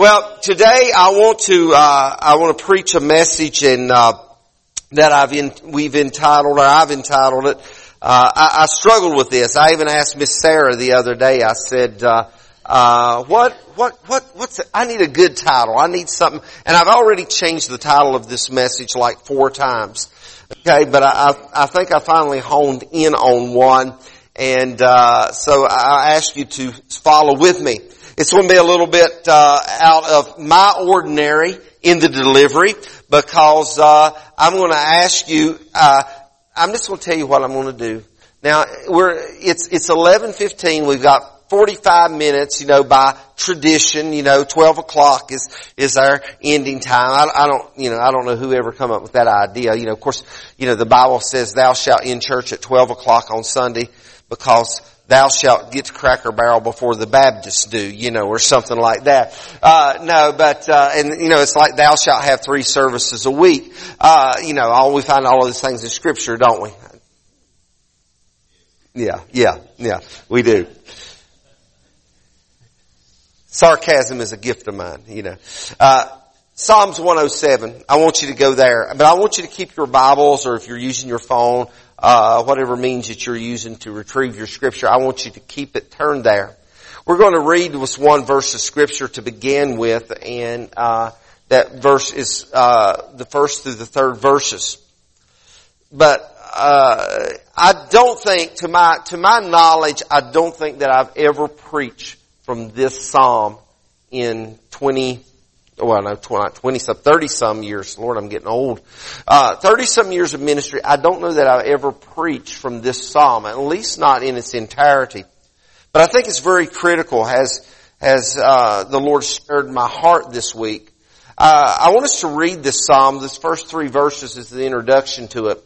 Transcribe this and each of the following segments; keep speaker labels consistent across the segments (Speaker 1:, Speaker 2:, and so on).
Speaker 1: Well, today I want to uh, I want to preach a message and uh, that I've in, we've entitled or I've entitled it. Uh, I, I, struggled with this. I even asked Miss Sarah the other day. I said, uh, uh, "What what what what's? I need a good title. I need something." And I've already changed the title of this message like four times. Okay, but I I, I think I finally honed in on one, and uh, so I ask you to follow with me. It's going to be a little bit uh, out of my ordinary in the delivery because uh, I'm going to ask you. Uh, I'm just going to tell you what I'm going to do. Now we're it's it's 11:15. We've got 45 minutes. You know, by tradition, you know, 12 o'clock is is our ending time. I, I don't you know I don't know who ever come up with that idea. You know, of course, you know the Bible says, "Thou shalt end church at 12 o'clock on Sunday," because thou shalt get Cracker Barrel before the Baptists do, you know, or something like that. Uh, no, but, uh, and, you know, it's like thou shalt have three services a week. Uh, you know, all, we find all of these things in scripture, don't we? Yeah, yeah, yeah, we do. Sarcasm is a gift of mine, you know. Uh, Psalms 107, I want you to go there, but I want you to keep your Bibles or if you're using your phone, uh, whatever means that you're using to retrieve your scripture, I want you to keep it turned there. We're going to read this one verse of scripture to begin with, and uh, that verse is uh, the first through the third verses. But uh, I don't think, to my to my knowledge, I don't think that I've ever preached from this psalm in twenty well, no, 20, 20 some, 30 some years. Lord, I'm getting old. Uh, 30 some years of ministry. I don't know that I've ever preached from this psalm, at least not in its entirety. But I think it's very critical as, as, uh, the Lord stirred my heart this week. Uh, I want us to read this psalm. This first three verses is the introduction to it.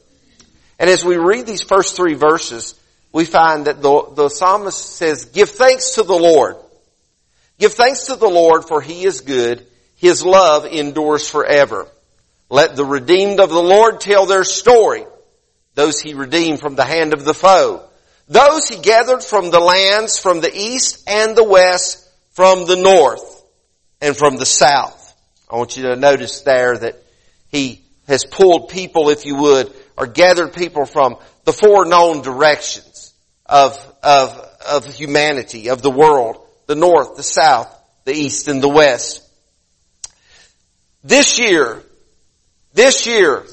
Speaker 1: And as we read these first three verses, we find that the, the psalmist says, give thanks to the Lord. Give thanks to the Lord for He is good his love endures forever. Let the redeemed of the Lord tell their story. Those he redeemed from the hand of the foe. Those he gathered from the lands from the east and the west, from the north and from the south. I want you to notice there that he has pulled people, if you would, or gathered people from the four known directions of, of, of humanity, of the world. The north, the south, the east, and the west. This year, this year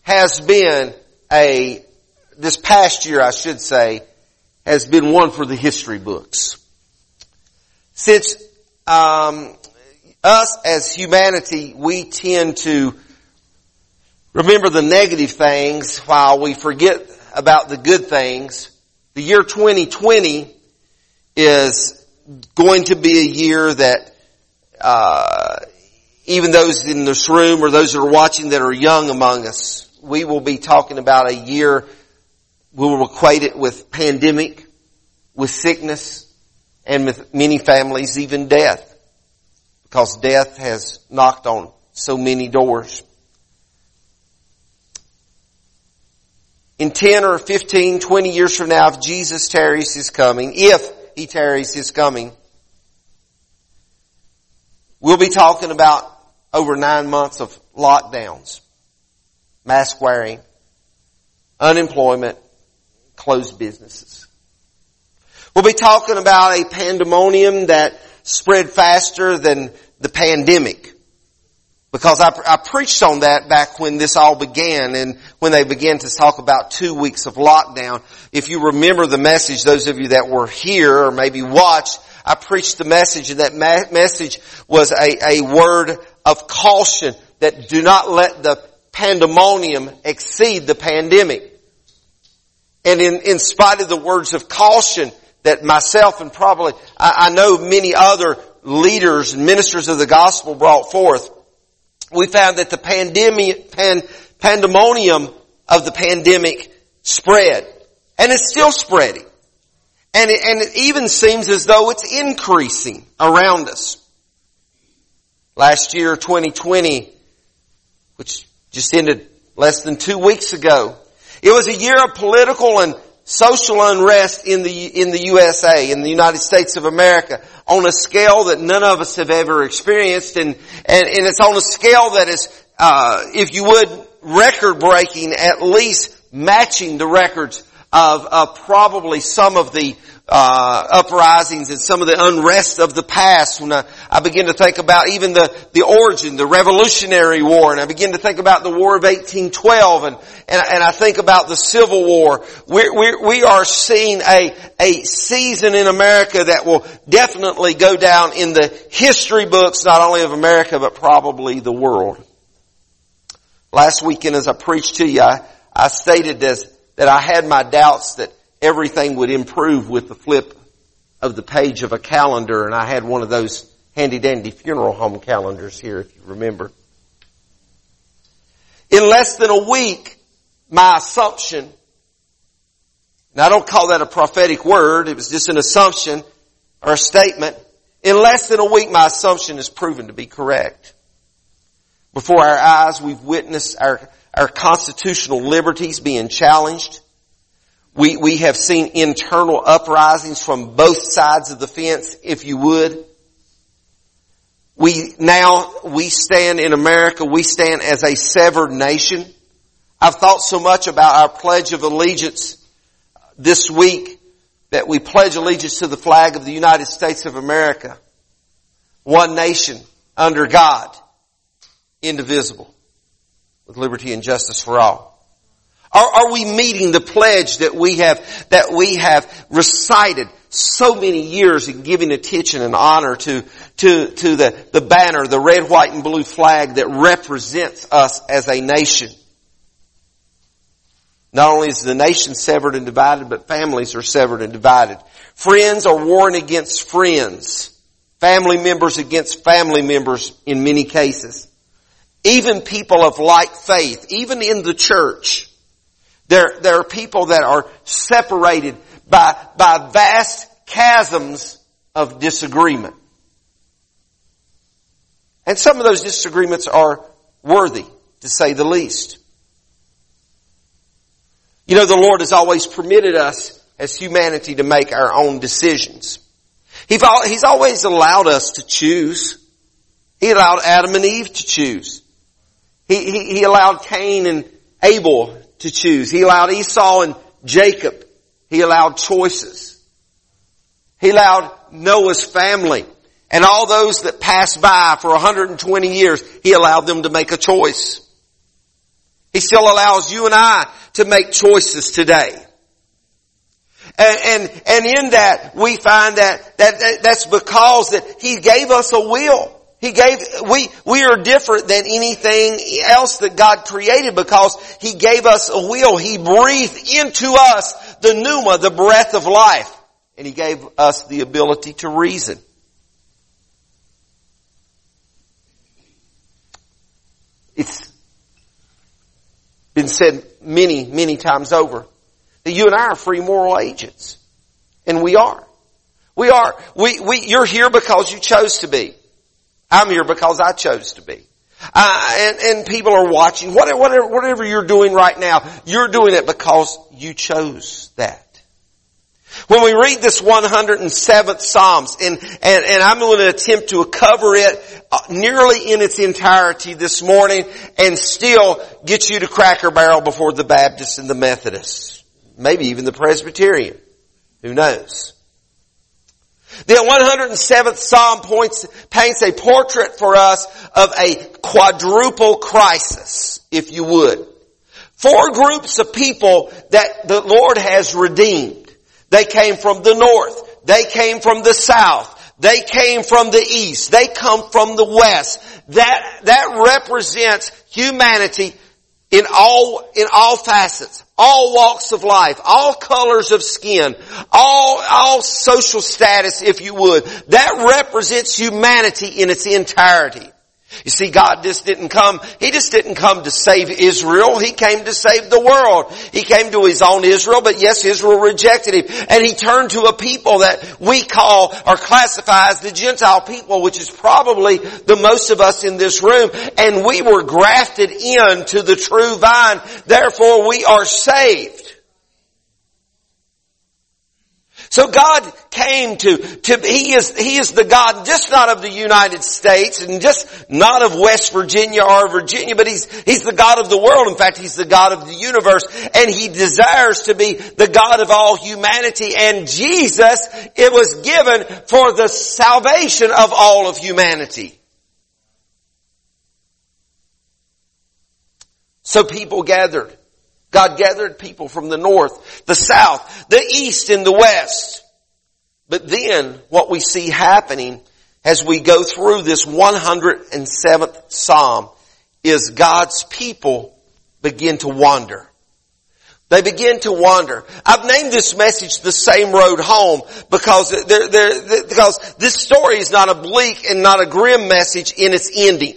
Speaker 1: has been a, this past year I should say, has been one for the history books. Since um, us as humanity, we tend to remember the negative things while we forget about the good things. The year 2020 is going to be a year that uh, even those in this room or those that are watching that are young among us, we will be talking about a year, we will equate it with pandemic, with sickness, and with many families, even death. Because death has knocked on so many doors. In 10 or 15, 20 years from now, if Jesus tarries his coming, if he tarries his coming, we'll be talking about over nine months of lockdowns, mask wearing, unemployment, closed businesses. We'll be talking about a pandemonium that spread faster than the pandemic. Because I, I, preached on that back when this all began and when they began to talk about two weeks of lockdown. If you remember the message, those of you that were here or maybe watched, I preached the message and that ma- message was a, a word of caution that do not let the pandemonium exceed the pandemic. And in, in spite of the words of caution that myself and probably, I, I know many other leaders and ministers of the gospel brought forth, we found that the pandemic, pan, pandemonium of the pandemic spread. And it's still spreading. And it, and it even seems as though it's increasing around us. Last year, 2020, which just ended less than two weeks ago, it was a year of political and social unrest in the, in the USA, in the United States of America, on a scale that none of us have ever experienced, and, and, and it's on a scale that is, uh, if you would, record breaking, at least matching the records of, of probably some of the uh, uprisings and some of the unrest of the past when I, I begin to think about even the, the origin, the Revolutionary War, and I begin to think about the War of 1812, and, and, and I think about the Civil War. We're, we're, we are seeing a, a season in America that will definitely go down in the history books, not only of America, but probably the world. Last weekend as I preached to you, I, I stated this, that I had my doubts that everything would improve with the flip of the page of a calendar and I had one of those handy dandy funeral home calendars here if you remember. In less than a week, my assumption, and I don't call that a prophetic word, it was just an assumption or a statement. In less than a week, my assumption is proven to be correct. Before our eyes, we've witnessed our, our constitutional liberties being challenged. We, we have seen internal uprisings from both sides of the fence, if you would. We now, we stand in America, we stand as a severed nation. I've thought so much about our Pledge of Allegiance this week that we pledge allegiance to the flag of the United States of America. One nation under God, indivisible, with liberty and justice for all. Are, are we meeting the pledge that we have, that we have recited so many years in giving attention and honor to, to, to the, the banner, the red, white, and blue flag that represents us as a nation? Not only is the nation severed and divided, but families are severed and divided. Friends are warring against friends. Family members against family members in many cases. Even people of like faith, even in the church, there, there are people that are separated by, by vast chasms of disagreement. And some of those disagreements are worthy, to say the least. You know, the Lord has always permitted us as humanity to make our own decisions. He's always allowed us to choose. He allowed Adam and Eve to choose. He, he, he allowed Cain and Abel to choose. He allowed Esau and Jacob. He allowed choices. He allowed Noah's family and all those that passed by for 120 years. He allowed them to make a choice. He still allows you and I to make choices today. And, and, and in that, we find that, that, that that's because that He gave us a will. He gave, we, we are different than anything else that God created because He gave us a will. He breathed into us the pneuma, the breath of life. And He gave us the ability to reason. It's been said many, many times over that you and I are free moral agents. And we are. We are. We, we, you're here because you chose to be. I'm here because I chose to be. Uh, and, and people are watching. Whatever, whatever, whatever you're doing right now, you're doing it because you chose that. When we read this 107th Psalms, and, and, and I'm going to attempt to cover it uh, nearly in its entirety this morning and still get you to cracker barrel before the Baptists and the Methodists. Maybe even the Presbyterian. Who knows? The 107th Psalm points, paints a portrait for us of a quadruple crisis, if you would. Four groups of people that the Lord has redeemed. They came from the north. They came from the south. They came from the east. They come from the west. That, that represents humanity in all, in all facets all walks of life, all colors of skin, all, all social status, if you would. That represents humanity in its entirety. You see, God just didn't come, He just didn't come to save Israel. He came to save the world. He came to His own Israel, but yes, Israel rejected Him. And He turned to a people that we call or classify as the Gentile people, which is probably the most of us in this room. And we were grafted into the true vine. Therefore we are saved. So God came to, to, He is, He is the God just not of the United States and just not of West Virginia or Virginia, but He's, He's the God of the world. In fact, He's the God of the universe and He desires to be the God of all humanity and Jesus, it was given for the salvation of all of humanity. So people gathered. God gathered people from the north, the south, the east, and the west. But then what we see happening as we go through this 107th Psalm is God's people begin to wander. They begin to wander. I've named this message the same road home because they're, they're, because this story is not a bleak and not a grim message in its ending.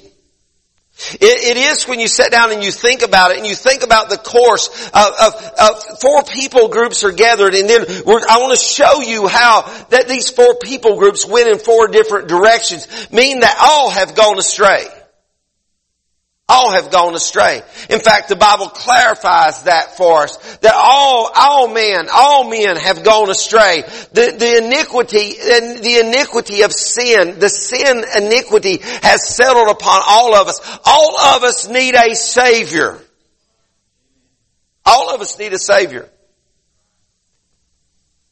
Speaker 1: It, it is when you sit down and you think about it and you think about the course of, of, of four people groups are gathered and then I want to show you how that these four people groups went in four different directions, meaning that all have gone astray. All have gone astray. In fact, the Bible clarifies that for us. That all, all men, all men have gone astray. The, the iniquity, the iniquity of sin, the sin iniquity has settled upon all of us. All of us need a Savior. All of us need a Savior.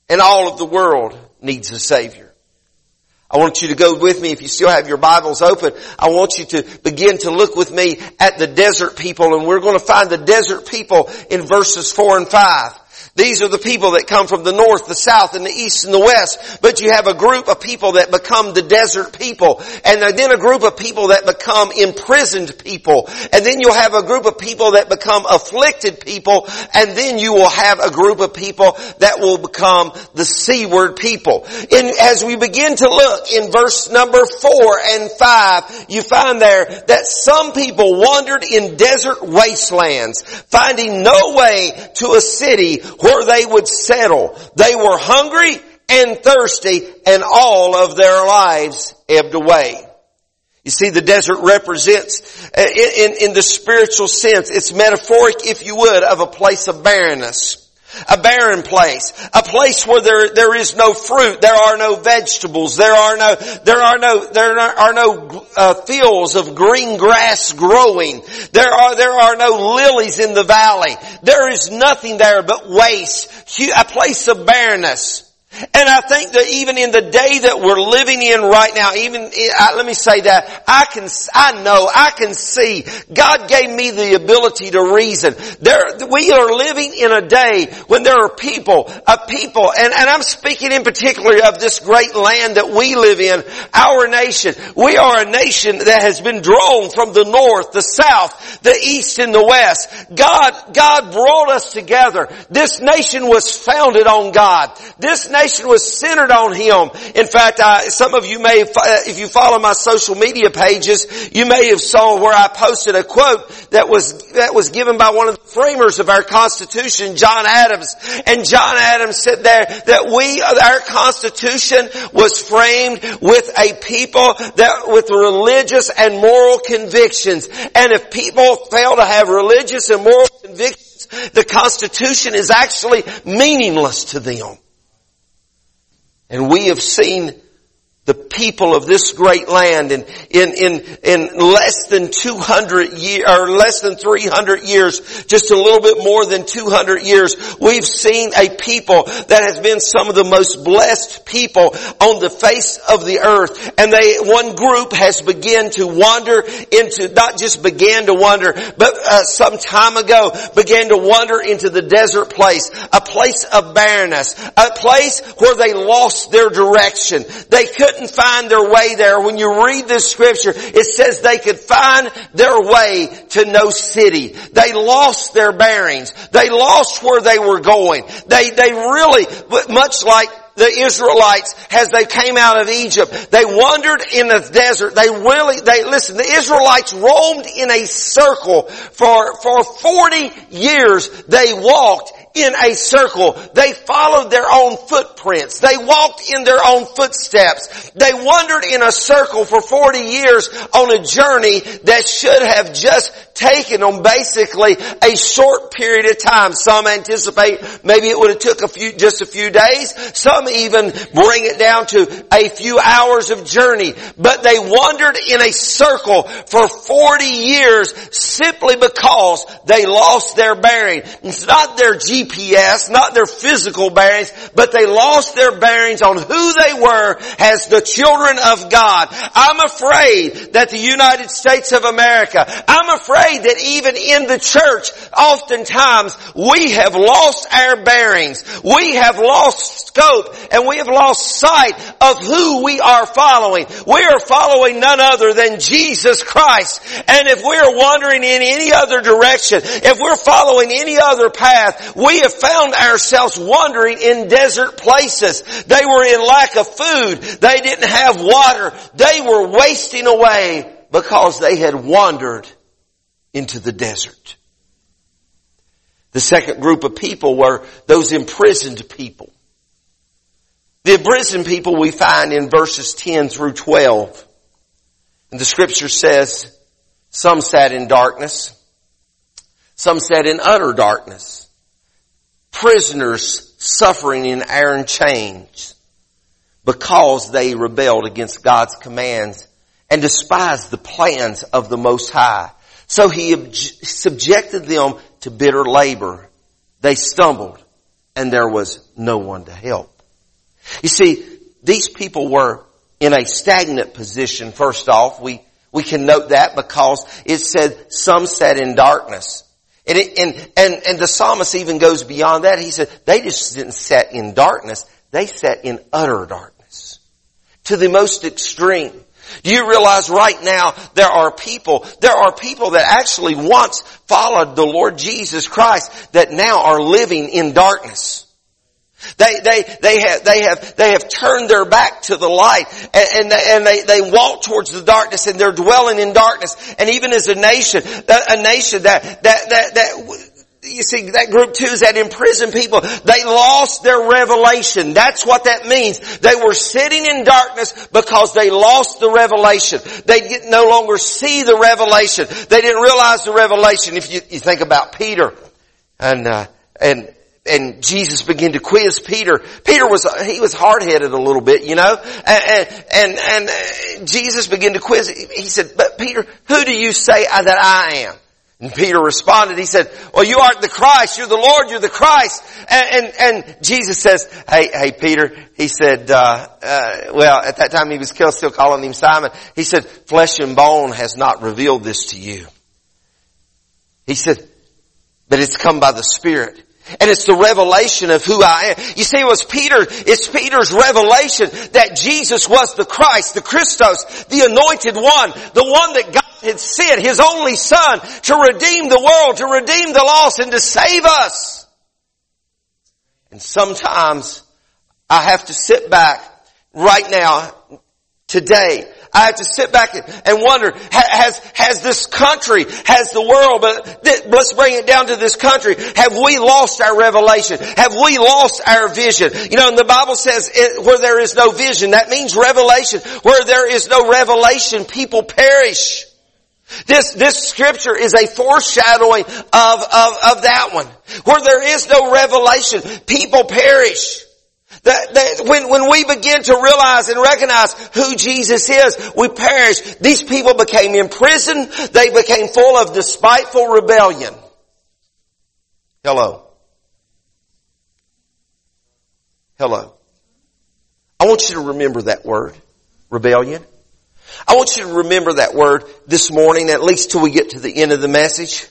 Speaker 1: And all of the world needs a Savior. I want you to go with me if you still have your Bibles open. I want you to begin to look with me at the desert people and we're going to find the desert people in verses four and five. These are the people that come from the north, the south, and the east and the west. But you have a group of people that become the desert people. And then a group of people that become imprisoned people. And then you'll have a group of people that become afflicted people. And then you will have a group of people that will become the seaward people. And as we begin to look in verse number four and five, you find there that some people wandered in desert wastelands, finding no way to a city where they would settle. They were hungry and thirsty and all of their lives ebbed away. You see, the desert represents, uh, in, in, in the spiritual sense, it's metaphoric, if you would, of a place of barrenness. A barren place. A place where there, there is no fruit. There are no vegetables. There are no, there are no, there are no uh, fields of green grass growing. There are, there are no lilies in the valley. There is nothing there but waste. A place of barrenness. And I think that even in the day that we're living in right now, even, let me say that, I can, I know, I can see, God gave me the ability to reason. There, we are living in a day when there are people, a people, and, and I'm speaking in particular of this great land that we live in, our nation. We are a nation that has been drawn from the north, the south, the east, and the west. God, God brought us together. This nation was founded on God. This nation was centered on Him. In fact, I, some of you may, uh, if you follow my social media pages, you may have saw where I posted a quote that was, that was given by one of the framers of our Constitution, John Adams. And John Adams said there that we, our Constitution was framed with a people that, with religious and moral convictions. And if people fail to have religious and moral convictions, the Constitution is actually meaningless to them. And we have seen the people of this great land in, in, in, in less than 200 years, or less than 300 years, just a little bit more than 200 years, we've seen a people that has been some of the most blessed people on the face of the earth. And they, one group has begun to wander into, not just began to wander, but uh, some time ago began to wander into the desert place, a place of barrenness, a place where they lost their direction. They couldn't couldn't find their way there. When you read this scripture, it says they could find their way to no city. They lost their bearings. They lost where they were going. They, they really, much like the Israelites as they came out of Egypt. They wandered in the desert. They really, they, listen, the Israelites roamed in a circle for, for 40 years. They walked in a circle. They followed their own footprints. They walked in their own footsteps. They wandered in a circle for 40 years on a journey that should have just taken them basically a short period of time. Some anticipate maybe it would have took a few, just a few days. Some Some even bring it down to a few hours of journey. But they wandered in a circle for 40 years simply because they lost their bearing. It's not their GPS, not their physical bearings, but they lost their bearings on who they were as the children of God. I'm afraid that the United States of America, I'm afraid that even in the church, oftentimes we have lost our bearings. We have lost scope and we have lost sight of who we are following. We are following none other than Jesus Christ. And if we're wandering in any other direction, if we're following any other path, we have found ourselves wandering in desert places. They were in lack of food. They didn't have water. They were wasting away because they had wandered into the desert. The second group of people were those imprisoned people. The imprisoned people we find in verses 10 through 12. And the scripture says, some sat in darkness, some sat in utter darkness, prisoners suffering in iron chains because they rebelled against God's commands and despised the plans of the Most High. So he ob- subjected them to bitter labor. They stumbled and there was no one to help. You see, these people were in a stagnant position first off. We, we can note that because it said some sat in darkness. And, it, and, and, and the psalmist even goes beyond that. He said they just didn't sit in darkness. They sat in utter darkness. To the most extreme. Do you realize right now there are people, there are people that actually once followed the Lord Jesus Christ that now are living in darkness. They, they, they have, they have, they have turned their back to the light and, and, they, and they, they walk towards the darkness and they're dwelling in darkness. And even as a nation, a nation that, that, that, that, you see, that group two is that imprisoned people. They lost their revelation. That's what that means. They were sitting in darkness because they lost the revelation. They did no longer see the revelation. They didn't realize the revelation. If you, you think about Peter and, uh, and, and Jesus began to quiz Peter. Peter was, he was hard-headed a little bit, you know, and, and, and, uh, Jesus began to quiz, he said, but Peter, who do you say that I am? And Peter responded, he said, well, you aren't the Christ, you're the Lord, you're the Christ. And, and, and Jesus says, hey, hey Peter, he said, uh, uh, well, at that time he was still calling him Simon. He said, flesh and bone has not revealed this to you. He said, but it's come by the Spirit. And it's the revelation of who I am. You see, it was Peter, it's Peter's revelation that Jesus was the Christ, the Christos, the anointed one, the one that God had sent, His only Son, to redeem the world, to redeem the lost, and to save us. And sometimes I have to sit back right now, today, I have to sit back and wonder, has, has this country, has the world, but let's bring it down to this country, have we lost our revelation? Have we lost our vision? You know, and the Bible says where there is no vision, that means revelation. Where there is no revelation, people perish. This, this scripture is a foreshadowing of, of, of that one. Where there is no revelation, people perish. That, that when, when we begin to realize and recognize who Jesus is, we perish. These people became imprisoned. They became full of despiteful rebellion. Hello. Hello. I want you to remember that word, rebellion. I want you to remember that word this morning, at least till we get to the end of the message.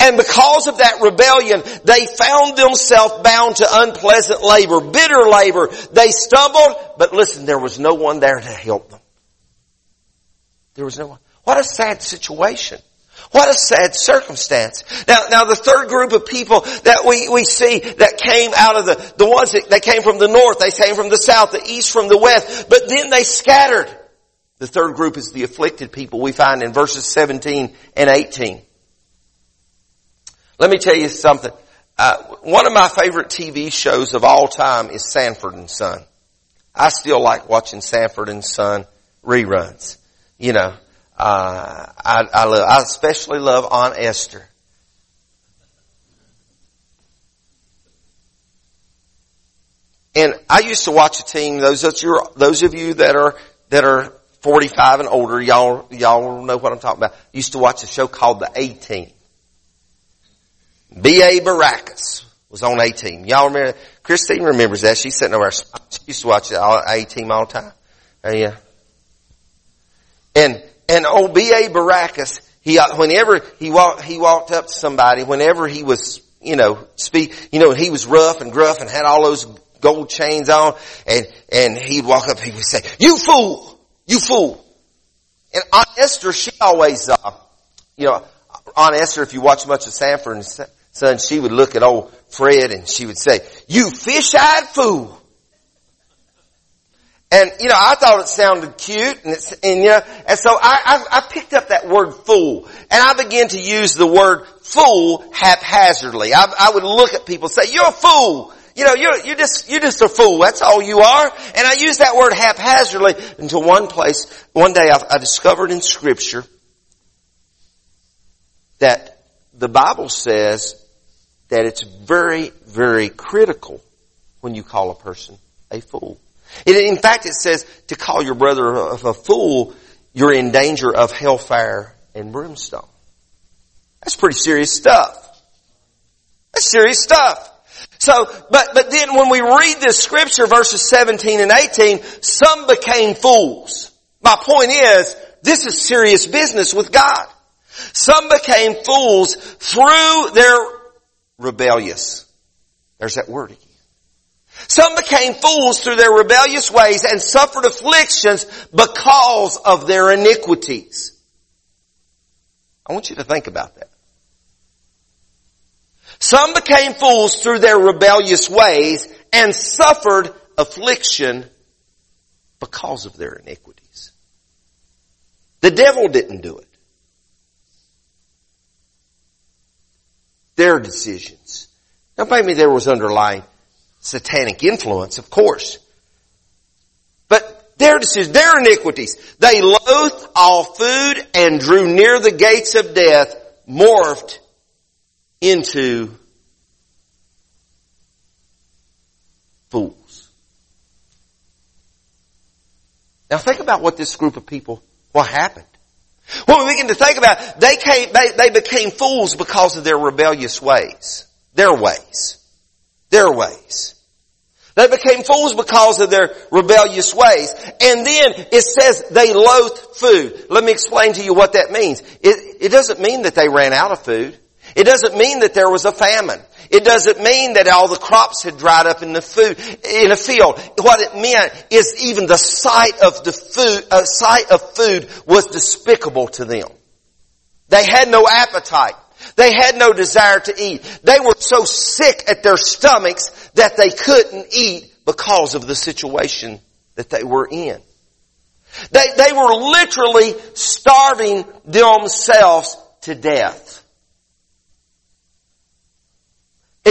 Speaker 1: And because of that rebellion, they found themselves bound to unpleasant labor, bitter labor. They stumbled, but listen, there was no one there to help them. There was no one. What a sad situation. What a sad circumstance. Now, now the third group of people that we, we see that came out of the, the ones that, they came from the north, they came from the south, the east, from the west, but then they scattered. The third group is the afflicted people we find in verses 17 and 18. Let me tell you something. Uh, one of my favorite TV shows of all time is Sanford and Son. I still like watching Sanford and Son reruns. You know, uh, I, I, love, I especially love Aunt Esther. And I used to watch a team, those of you, those of you that are, that are 45 and older, y'all, y'all know what I'm talking about. used to watch a show called The A-Team. B.A. Baracus was on A-Team. Y'all remember, Christine remembers that. She's sitting over there. She used to watch A-Team all the time. Uh, yeah. And, and old B.A. Baracus, he, whenever he walked, he walked up to somebody, whenever he was, you know, speak, you know, he was rough and gruff and had all those gold chains on and, and he'd walk up, he would say, you fool! You fool! And Aunt Esther, she always, uh, you know, Aunt Esther, if you watch much of Sanford and Son, she would look at old Fred and she would say, you fish-eyed fool! And, you know, I thought it sounded cute and it's, and you know, and so I, I, I picked up that word fool and I began to use the word fool haphazardly. I, I would look at people and say, you're a fool. You know, you're, you're just, you're just a fool. That's all you are. And I used that word haphazardly until one place, one day I, I discovered in scripture that the Bible says that it's very, very critical when you call a person a fool. In fact, it says to call your brother a, fool, you're in danger of hellfire and brimstone. That's pretty serious stuff. That's serious stuff. So, but, but then when we read this scripture, verses 17 and 18, some became fools. My point is, this is serious business with God. Some became fools through their rebellious. There's that word again. Some became fools through their rebellious ways and suffered afflictions because of their iniquities. I want you to think about that. Some became fools through their rebellious ways and suffered affliction because of their iniquities. The devil didn't do it. Their decisions. Now maybe there was underlying satanic influence, of course. But their decisions, their iniquities, they loathed all food and drew near the gates of death, morphed into fools. Now think about what this group of people, what happened. When we begin to think about it, they came, they, they became fools because of their rebellious ways. Their ways. Their ways. They became fools because of their rebellious ways. And then it says they loathed food. Let me explain to you what that means. It, it doesn't mean that they ran out of food. It doesn't mean that there was a famine. It doesn't mean that all the crops had dried up in the food, in a field. What it meant is even the sight of the food, uh, sight of food was despicable to them. They had no appetite. They had no desire to eat. They were so sick at their stomachs that they couldn't eat because of the situation that they were in. They, they were literally starving themselves to death.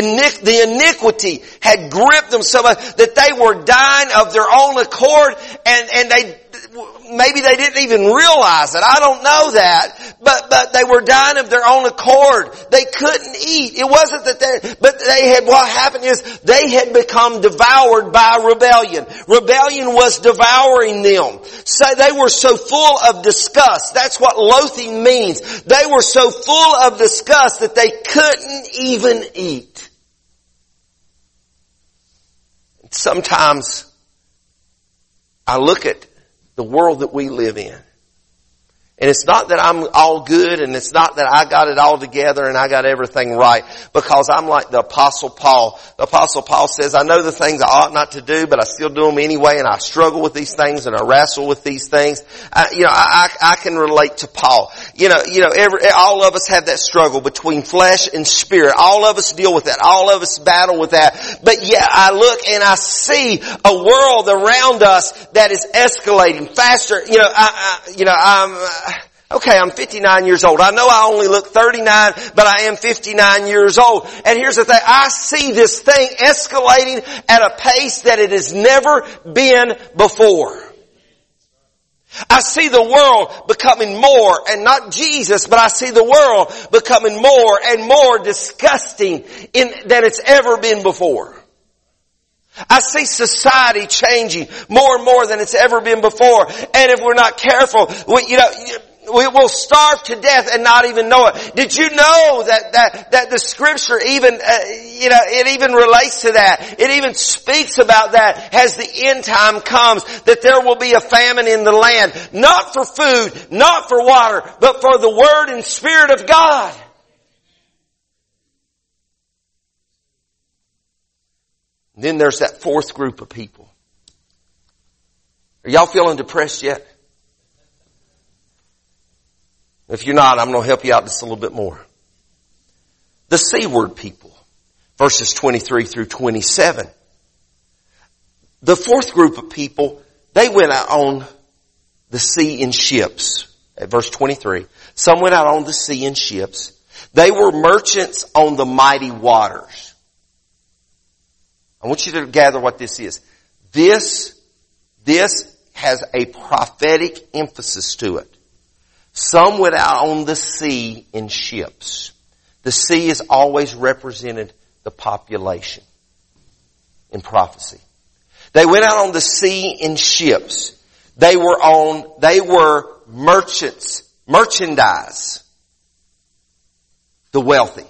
Speaker 1: The iniquity had gripped them so much that they were dying of their own accord and, and they, maybe they didn't even realize it. I don't know that. But, but they were dying of their own accord. They couldn't eat. It wasn't that they, but they had, what happened is they had become devoured by rebellion. Rebellion was devouring them. So they were so full of disgust. That's what loathing means. They were so full of disgust that they couldn't even eat. Sometimes I look at the world that we live in and it's not that I'm all good and it's not that I got it all together and I got everything right because I'm like the apostle Paul. The apostle Paul says, I know the things I ought not to do, but I still do them anyway and I struggle with these things and I wrestle with these things. I, you know, I, I, I can relate to Paul. You know, you know, every, all of us have that struggle between flesh and spirit. All of us deal with that. All of us battle with that. But yeah, I look and I see a world around us that is escalating faster. You know, I, I you know, I'm, Okay, I'm 59 years old. I know I only look 39, but I am 59 years old. And here's the thing, I see this thing escalating at a pace that it has never been before. I see the world becoming more, and not Jesus, but I see the world becoming more and more disgusting in, than it's ever been before. I see society changing more and more than it's ever been before. And if we're not careful, we, you know, we will starve to death and not even know it. Did you know that, that, that the scripture even, uh, you know, it even relates to that. It even speaks about that as the end time comes, that there will be a famine in the land. Not for food, not for water, but for the word and spirit of God. Then there's that fourth group of people. Are y'all feeling depressed yet? If you're not, I'm going to help you out just a little bit more. The seaward people, verses 23 through 27. The fourth group of people, they went out on the sea in ships. At verse 23. Some went out on the sea in ships. They were merchants on the mighty waters. I want you to gather what this is. This, this has a prophetic emphasis to it. Some went out on the sea in ships. The sea has always represented the population in prophecy. They went out on the sea in ships. They were on, they were merchants, merchandise. The wealthy,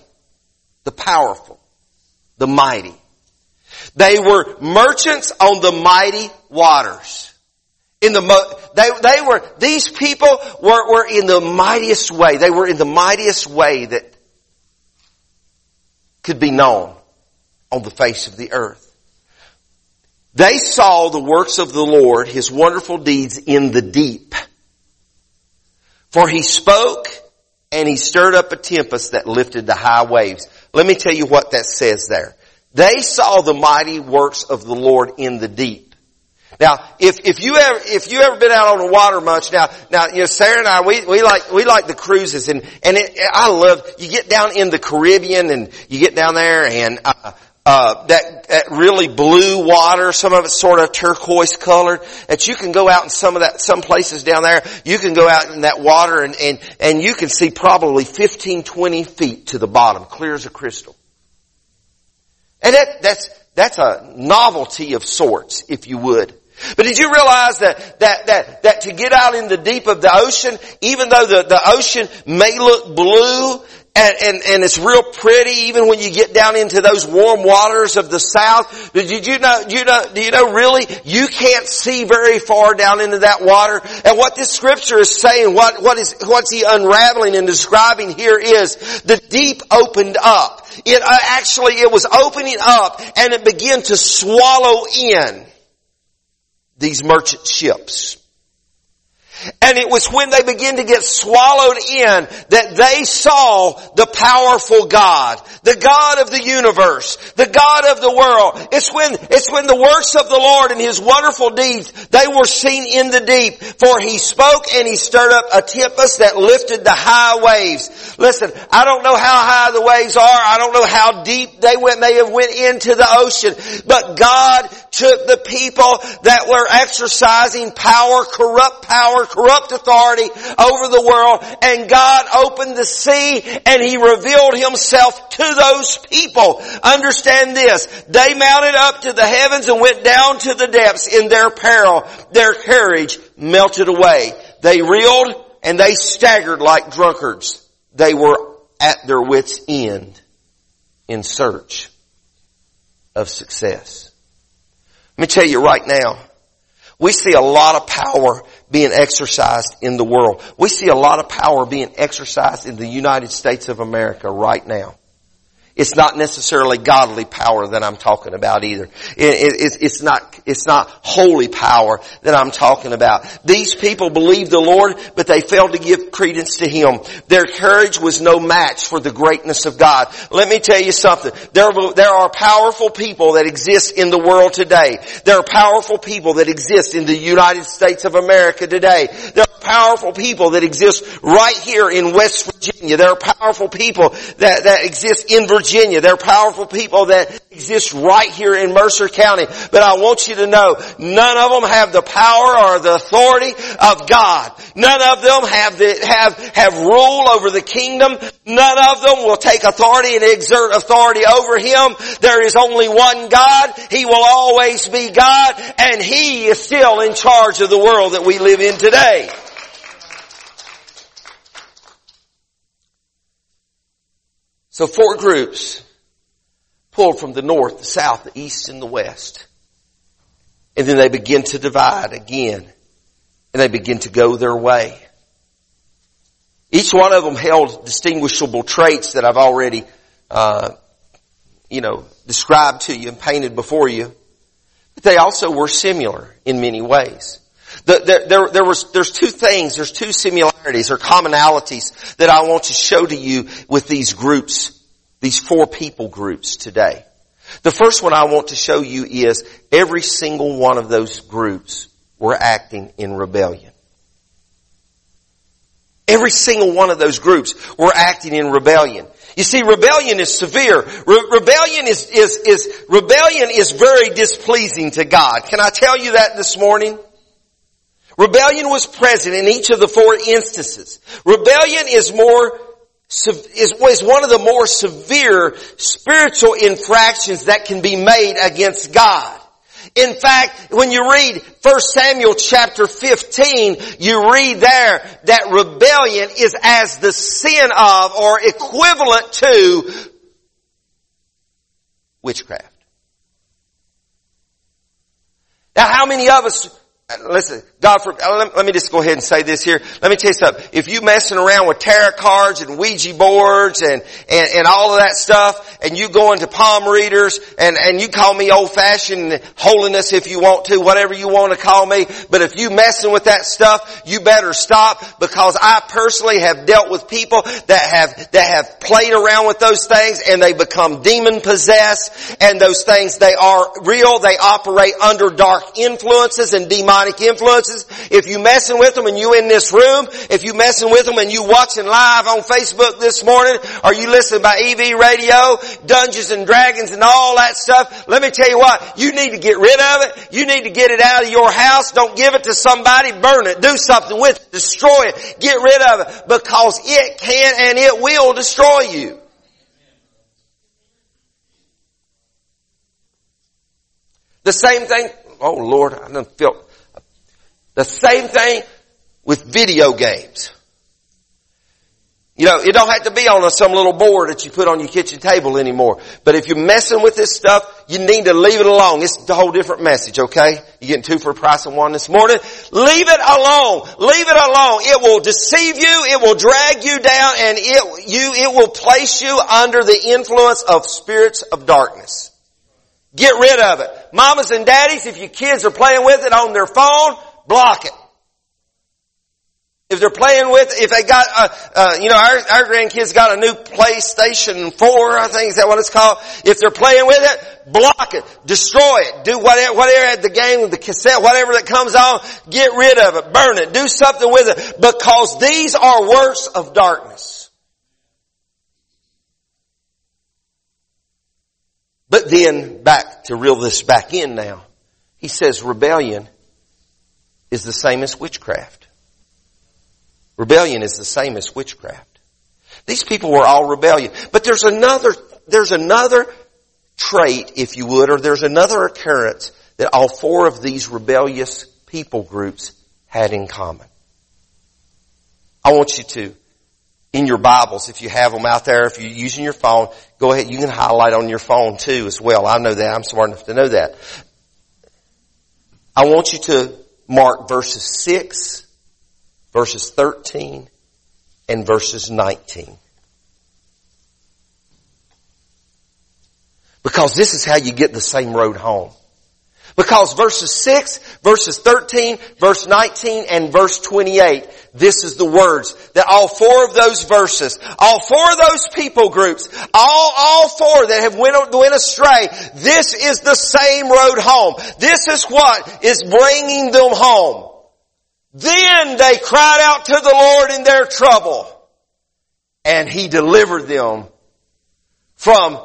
Speaker 1: the powerful, the mighty. They were merchants on the mighty waters. In the, they, they were, these people were, were in the mightiest way. They were in the mightiest way that could be known on the face of the earth. They saw the works of the Lord, His wonderful deeds in the deep. For He spoke and He stirred up a tempest that lifted the high waves. Let me tell you what that says there. They saw the mighty works of the Lord in the deep. Now, if, if you ever, if you ever been out on the water much, now, now, you know, Sarah and I, we, we like, we like the cruises and, and it, I love, you get down in the Caribbean and you get down there and, uh, uh, that, that really blue water, some of it's sort of turquoise colored, that you can go out in some of that, some places down there, you can go out in that water and, and, and you can see probably 15, 20 feet to the bottom, clear as a crystal. And that, that's, that's a novelty of sorts, if you would. But did you realize that, that, that, that to get out in the deep of the ocean, even though the, the ocean may look blue and, and, and it's real pretty even when you get down into those warm waters of the south, did you know, you know, do you know really you can't see very far down into that water? And what this scripture is saying, what, what is, what's he unraveling and describing here is the deep opened up. It uh, actually, it was opening up and it began to swallow in these merchant ships. And it was when they began to get swallowed in that they saw the powerful God, the God of the universe, the God of the world. It's when, it's when the works of the Lord and His wonderful deeds, they were seen in the deep. For He spoke and He stirred up a tempest that lifted the high waves. Listen, I don't know how high the waves are. I don't know how deep they went, may have went into the ocean. But God took the people that were exercising power, corrupt power, corrupt authority over the world and God opened the sea and He revealed Himself to those people. Understand this. They mounted up to the heavens and went down to the depths in their peril. Their courage melted away. They reeled and they staggered like drunkards. They were at their wits end in search of success. Let me tell you right now, we see a lot of power being exercised in the world. We see a lot of power being exercised in the United States of America right now. It's not necessarily godly power that I'm talking about either. It, it, it's not, it's not holy power that I'm talking about. These people believed the Lord, but they failed to give credence to Him. Their courage was no match for the greatness of God. Let me tell you something. There, there are powerful people that exist in the world today. There are powerful people that exist in the United States of America today. There are powerful people that exist right here in West Virginia. There are powerful people that, that exist in Virginia Virginia. They're powerful people that exist right here in Mercer County. But I want you to know, none of them have the power or the authority of God. None of them have the, have, have rule over the kingdom. None of them will take authority and exert authority over Him. There is only one God. He will always be God and He is still in charge of the world that we live in today. So four groups pulled from the north, the south, the east, and the west. And then they begin to divide again. And they begin to go their way. Each one of them held distinguishable traits that I've already, uh, you know, described to you and painted before you. But they also were similar in many ways. The, the, there, there was, there's two things, there's two similarities or commonalities that I want to show to you with these groups, these four people groups today. The first one I want to show you is every single one of those groups were acting in rebellion. Every single one of those groups were acting in rebellion. You see, rebellion is severe. Re- rebellion is, is, is, rebellion is very displeasing to God. Can I tell you that this morning? Rebellion was present in each of the four instances. Rebellion is more is, one of the more severe spiritual infractions that can be made against God. In fact, when you read 1 Samuel chapter 15, you read there that rebellion is as the sin of or equivalent to witchcraft. Now how many of us Listen, God, for, uh, let, let, me just go ahead and say this here. Let me tell you something. If you messing around with tarot cards and Ouija boards and, and, and all of that stuff, and you go into palm readers, and, and you call me old fashioned holiness if you want to, whatever you want to call me, but if you messing with that stuff, you better stop because I personally have dealt with people that have, that have played around with those things and they become demon possessed, and those things, they are real, they operate under dark influences and demonic demonic influences. If you messing with them and you in this room, if you messing with them and you watching live on Facebook this morning, or you listening by EV radio, Dungeons and Dragons and all that stuff, let me tell you what, you need to get rid of it. You need to get it out of your house. Don't give it to somebody. Burn it. Do something with it. Destroy it. Get rid of it because it can and it will destroy you. The same thing, oh Lord, I don't feel, the same thing with video games. You know, it don't have to be on a, some little board that you put on your kitchen table anymore. But if you're messing with this stuff, you need to leave it alone. It's a whole different message, okay? You're getting two for a price of one this morning. Leave it alone. Leave it alone. It will deceive you. It will drag you down and it, you, it will place you under the influence of spirits of darkness. Get rid of it. Mamas and daddies, if your kids are playing with it on their phone, block it. If they're playing with, if they got, uh, uh, you know, our, our grandkids got a new PlayStation 4, I think is that what it's called. If they're playing with it, block it, destroy it, do whatever, whatever at the game, the cassette, whatever that comes on, get rid of it, burn it, do something with it, because these are works of darkness. But then, back to reel this back in now, he says rebellion is the same as witchcraft. Rebellion is the same as witchcraft. These people were all rebellion. But there's another, there's another trait, if you would, or there's another occurrence that all four of these rebellious people groups had in common. I want you to, in your Bibles, if you have them out there, if you're using your phone, go ahead, you can highlight on your phone too as well. I know that. I'm smart enough to know that. I want you to mark verses 6, verses 13, and verses 19. Because this is how you get the same road home. Because verses 6, verses 13, verse 19, and verse 28, this is the words that all four of those verses, all four of those people groups, all, all four that have went, went astray, this is the same road home. This is what is bringing them home. Then they cried out to the Lord in their trouble, and He delivered them from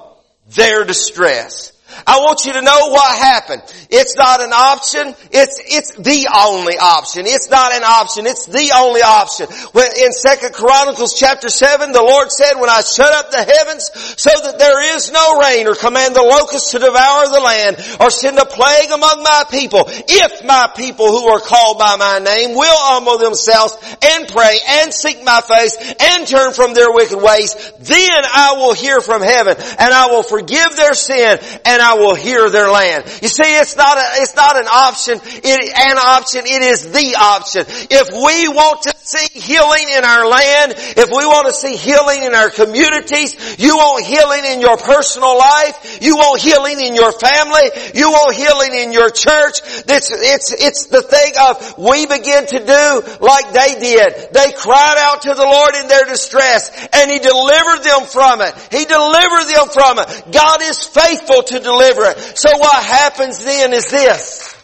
Speaker 1: their distress. I want you to know what happened. It's not an option. It's, it's the only option. It's not an option. It's the only option. When in Second Chronicles chapter 7, the Lord said, when I shut up the heavens so that there is no rain or command the locusts to devour the land or send a plague among my people, if my people who are called by my name will humble themselves and pray and seek my face and turn from their wicked ways, then I will hear from heaven and I will forgive their sin and I will hear their land. You see, it's not a, it's not an option, it, an option, it is the option. If we want to see healing in our land, if we want to see healing in our communities, you want healing in your personal life, you want healing in your family, you want healing in your church, it's, it's, it's the thing of we begin to do like they did. They cried out to the Lord in their distress and He delivered them from it. He delivered them from it. God is faithful to deliver So what happens then is this.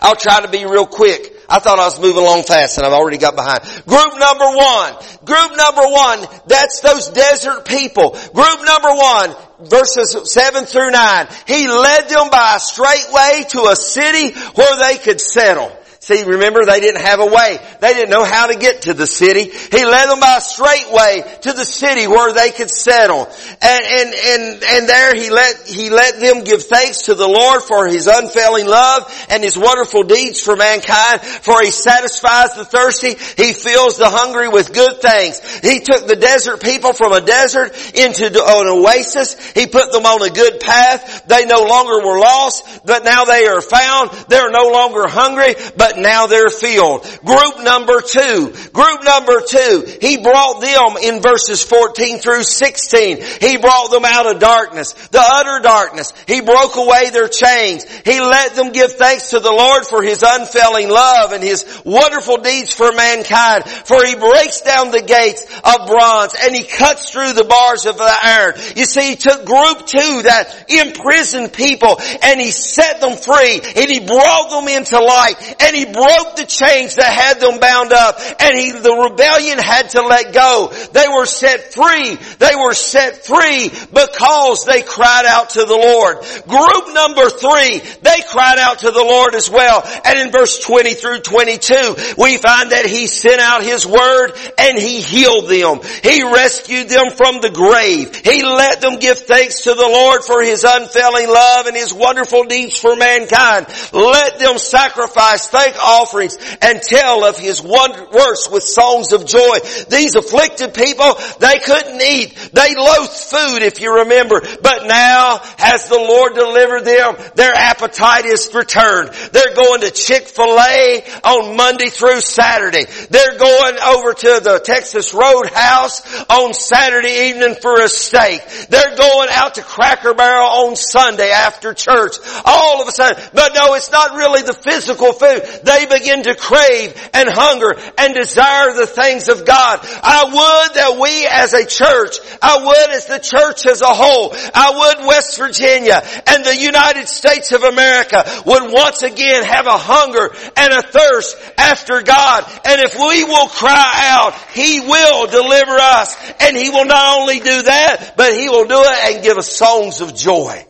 Speaker 1: I'll try to be real quick. I thought I was moving along fast and I've already got behind. Group number one. Group number one, that's those desert people. Group number one, verses 7 through 9. He led them by a straight way to a city where they could settle. See, remember they didn't have a way. They didn't know how to get to the city. He led them by a straight way to the city where they could settle. And, and, and, and there he let, he let them give thanks to the Lord for his unfailing love and his wonderful deeds for mankind. For he satisfies the thirsty. He fills the hungry with good things. He took the desert people from a desert into an oasis. He put them on a good path. They no longer were lost, but now they are found. They're no longer hungry, but now they're filled. Group number two. Group number two. He brought them in verses 14 through 16. He brought them out of darkness, the utter darkness. He broke away their chains. He let them give thanks to the Lord for His unfailing love and His wonderful deeds for mankind. For He breaks down the gates of bronze and He cuts through the bars of the iron. You see, He took group two, that imprisoned people, and He set them free and He brought them into light and He broke the chains that had them bound up and he, the rebellion had to let go. They were set free. They were set free because they cried out to the Lord. Group number three, they cried out to the Lord as well. And in verse 20 through 22, we find that he sent out his word and he healed them. He rescued them from the grave. He let them give thanks to the Lord for his unfailing love and his wonderful deeds for mankind. Let them sacrifice thank offerings and tell of his works with songs of joy. These afflicted people, they couldn't eat. They loathed food if you remember. But now has the Lord delivered them. Their appetite is returned. They're going to Chick-fil-A on Monday through Saturday. They're going over to the Texas Roadhouse on Saturday evening for a steak. They're going out to Cracker Barrel on Sunday after church. All of a sudden, but no, it's not really the physical food they begin to crave and hunger and desire the things of God. I would that we as a church, I would as the church as a whole, I would West Virginia and the United States of America would once again have a hunger and a thirst after God. And if we will cry out, He will deliver us. And He will not only do that, but He will do it and give us songs of joy,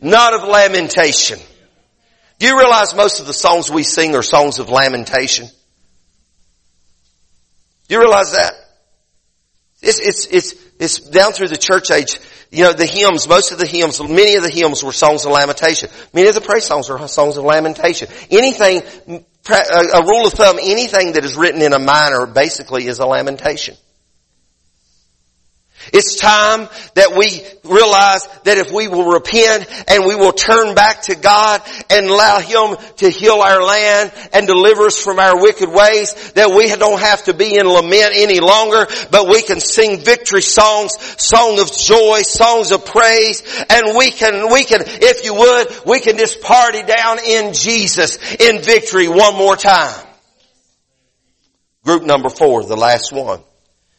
Speaker 1: not of lamentation. Do you realize most of the songs we sing are songs of lamentation? Do you realize that? It's, it's, it's, it's down through the church age. You know, the hymns, most of the hymns, many of the hymns were songs of lamentation. Many of the praise songs are songs of lamentation. Anything, a rule of thumb, anything that is written in a minor basically is a lamentation. It's time that we realize that if we will repent and we will turn back to God and allow Him to heal our land and deliver us from our wicked ways, that we don't have to be in lament any longer, but we can sing victory songs, song of joy, songs of praise, and we can, we can, if you would, we can just party down in Jesus in victory one more time. Group number four, the last one.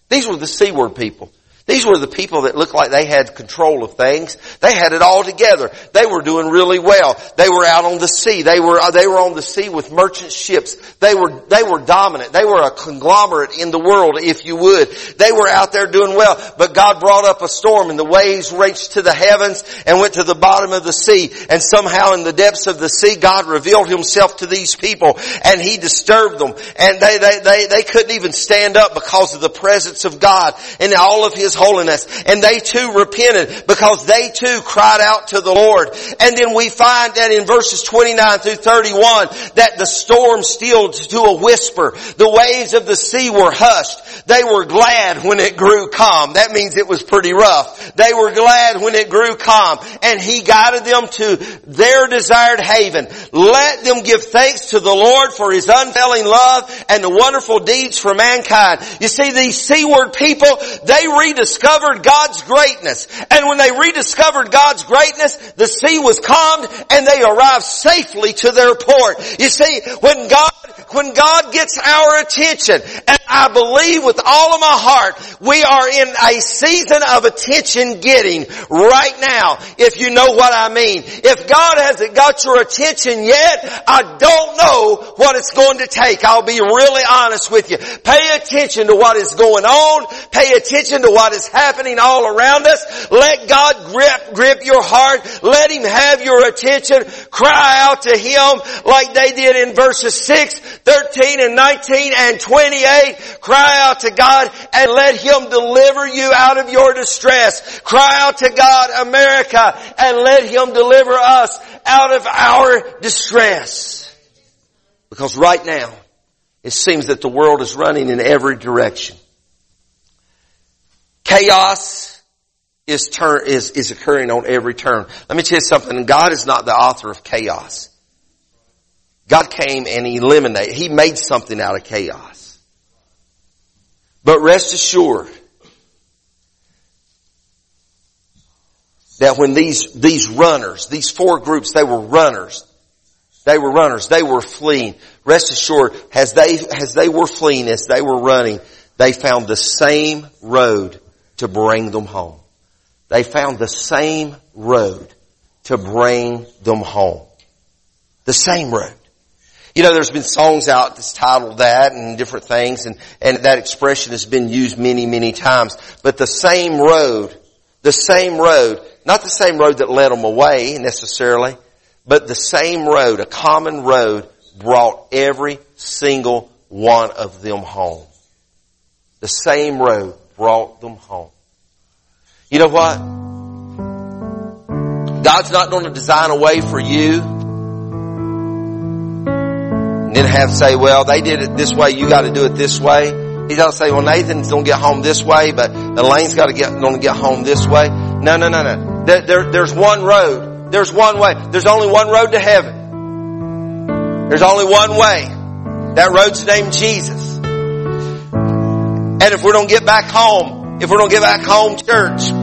Speaker 1: These were the C word people. These were the people that looked like they had control of things. They had it all together. They were doing really well. They were out on the sea. They were, uh, they were on the sea with merchant ships. They were, they were dominant. They were a conglomerate in the world, if you would. They were out there doing well. But God brought up a storm and the waves reached to the heavens and went to the bottom of the sea. And somehow in the depths of the sea, God revealed himself to these people and he disturbed them. And they, they, they, they couldn't even stand up because of the presence of God and all of his his holiness. And they too repented because they too cried out to the Lord. And then we find that in verses 29 through 31 that the storm stilled to a whisper. The waves of the sea were hushed. They were glad when it grew calm. That means it was pretty rough. They were glad when it grew calm. And He guided them to their desired haven. Let them give thanks to the Lord for His unfailing love and the wonderful deeds for mankind. You see, these seaward people, they rediscovered rediscovered God's greatness. And when they rediscovered God's greatness, the sea was calmed and they arrived safely to their port. You see, when God, when God gets our attention, and I believe with all of my heart, we are in a season of attention getting right now, if you know what I mean. If God hasn't got your attention yet, I don't know what it's going to take. I'll be really honest with you. Pay attention to what is going on. Pay attention to what is happening all around us. Let God grip, grip your heart. Let Him have your attention. Cry out to Him like they did in verses 6, 13 and 19 and 28. Cry out to God and let Him deliver you out of your distress. Cry out to God, America, and let Him deliver us out of our distress. Because right now, it seems that the world is running in every direction. Chaos is, turn, is, is occurring on every turn. Let me tell you something. God is not the author of chaos. God came and eliminated, He made something out of chaos. But rest assured that when these, these runners, these four groups, they were runners. They were runners. They were fleeing. Rest assured, as they, as they were fleeing, as they were running, they found the same road to bring them home. They found the same road to bring them home. The same road. You know, there's been songs out that's titled that and different things and, and that expression has been used many, many times. But the same road, the same road, not the same road that led them away necessarily, but the same road, a common road, brought every single one of them home. The same road brought them home. You know what? God's not going to design a way for you and then have to say, well, they did it this way, you got to do it this way. He's not say, well, Nathan's going to get home this way, but Elaine's got to get, going to get home this way. No, no, no, no. There, there, there's one road. There's one way. There's only one road to heaven. There's only one way. That road's named Jesus. And if we don't get back home, if we don't get back home, church,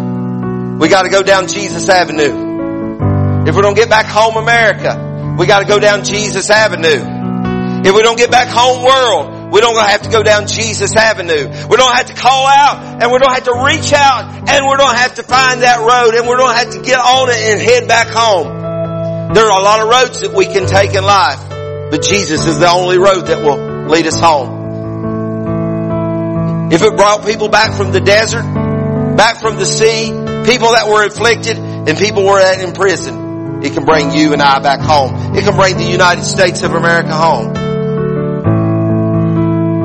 Speaker 1: we got to go down Jesus Avenue. If we don't get back home, America, we got to go down Jesus Avenue. If we don't get back home, world, we don't have to go down Jesus Avenue. We don't have to call out and we don't have to reach out and we don't have to find that road and we don't have to get on it and head back home. There are a lot of roads that we can take in life, but Jesus is the only road that will lead us home. If it brought people back from the desert, back from the sea, people that were afflicted, and people were in prison, it can bring you and I back home. It can bring the United States of America home.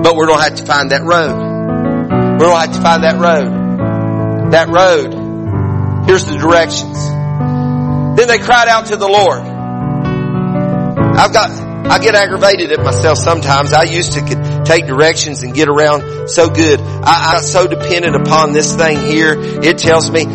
Speaker 1: But we're going to have to find that road. We're going to have to find that road. That road. Here's the directions. Then they cried out to the Lord. I've got, I get aggravated at myself sometimes. I used to take directions and get around so good. I, I'm so dependent upon this thing here. It tells me,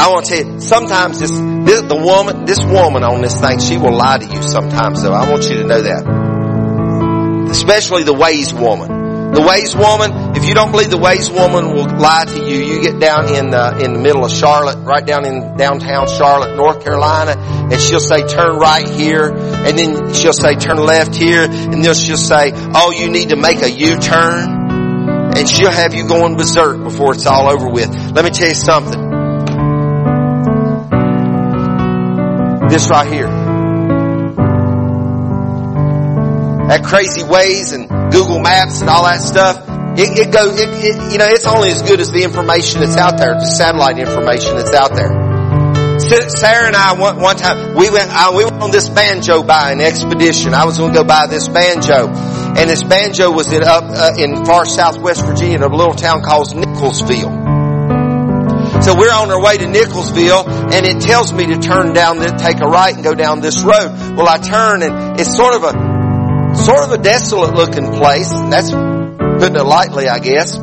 Speaker 1: I want to tell you, sometimes this, this, the woman, this woman on this thing, she will lie to you sometimes though. I want you to know that. Especially the Waze woman. The Waze woman, if you don't believe the Waze woman will lie to you, you get down in the, in the middle of Charlotte, right down in downtown Charlotte, North Carolina, and she'll say turn right here, and then she'll say turn left here, and then she'll say, oh, you need to make a U-turn. And she'll have you going berserk before it's all over with. Let me tell you something. This right here. That crazy Waze and Google Maps and all that stuff. It, it goes, it, it, you know, it's only as good as the information that's out there, the satellite information that's out there. Sarah and I one, one time we went I, we went on this banjo buying expedition. I was going to go buy this banjo, and this banjo was in up uh, in far southwest Virginia, in a little town called Nickelsville. So we're on our way to Nickelsville, and it tells me to turn down, the, take a right, and go down this road. Well, I turn, and it's sort of a sort of a desolate looking place. And that's putting it lightly, I guess.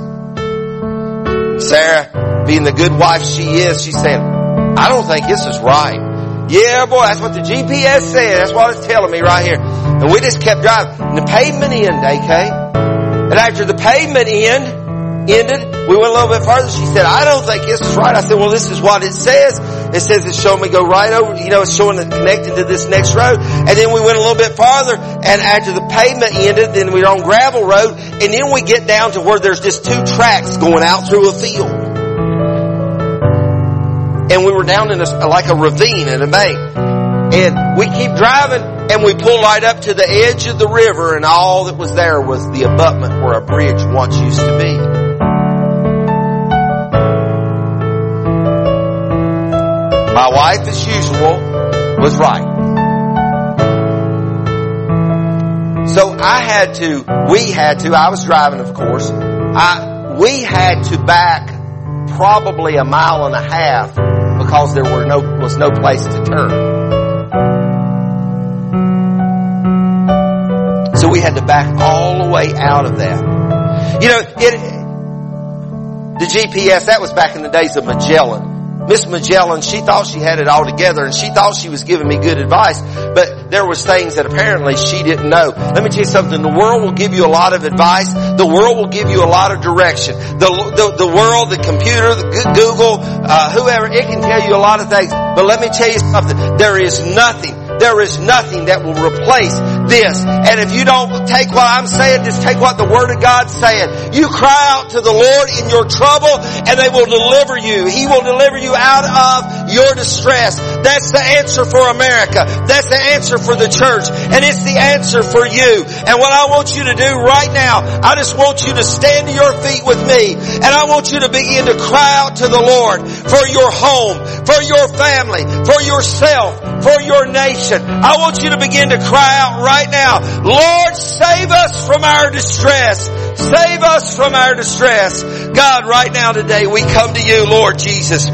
Speaker 1: Sarah, being the good wife she is, she's saying, I don't think this is right. Yeah, boy, that's what the GPS said. That's what it's telling me right here. And we just kept driving. And the pavement ended, AK. And after the pavement end, ended, we went a little bit further. She said, I don't think this is right. I said, well, this is what it says. It says it's showing me go right over, you know, it's showing it connected to this next road. And then we went a little bit farther and after the pavement ended, then we were on gravel road and then we get down to where there's just two tracks going out through a field and we were down in a, like a ravine in a bank. And we keep driving and we pull right up to the edge of the river and all that was there was the abutment where a bridge once used to be. My wife, as usual, was right. So I had to, we had to, I was driving of course, I, we had to back probably a mile and a half because there were no, was no place to turn. So we had to back all the way out of that. You know, it, the GPS, that was back in the days of Magellan. Miss Magellan, she thought she had it all together and she thought she was giving me good advice, but there was things that apparently she didn't know. Let me tell you something, the world will give you a lot of advice, the world will give you a lot of direction. The, the, the world, the computer, the Google, uh, whoever, it can tell you a lot of things, but let me tell you something, there is nothing there is nothing that will replace this. And if you don't take what I'm saying, just take what the Word of God's saying. You cry out to the Lord in your trouble and they will deliver you. He will deliver you out of your distress. That's the answer for America. That's the answer for the church. And it's the answer for you. And what I want you to do right now, I just want you to stand to your feet with me and I want you to begin to cry out to the Lord for your home, for your family, for yourself, for your nation I want you to begin to cry out right now, Lord, save us from our distress. Save us from our distress. God, right now today we come to you, Lord Jesus.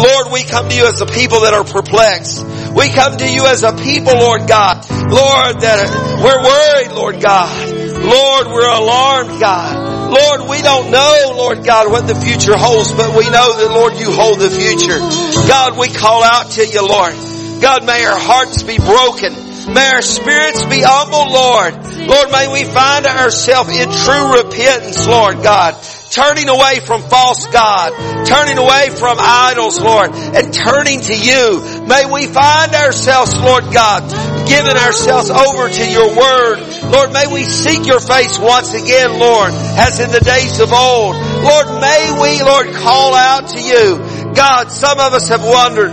Speaker 1: Lord, we come to you as a people that are perplexed. We come to you as a people, Lord God. Lord, that we're worried, Lord God. Lord, we're alarmed, God. Lord, we don't know, Lord God, what the future holds, but we know that, Lord, you hold the future. God, we call out to you, Lord. God, may our hearts be broken. May our spirits be humble, Lord. Lord, may we find ourselves in true repentance, Lord God. Turning away from false God, turning away from idols, Lord, and turning to you. May we find ourselves, Lord God, giving ourselves over to your word. Lord, may we seek your face once again, Lord, as in the days of old. Lord, may we, Lord, call out to you. God, some of us have wondered,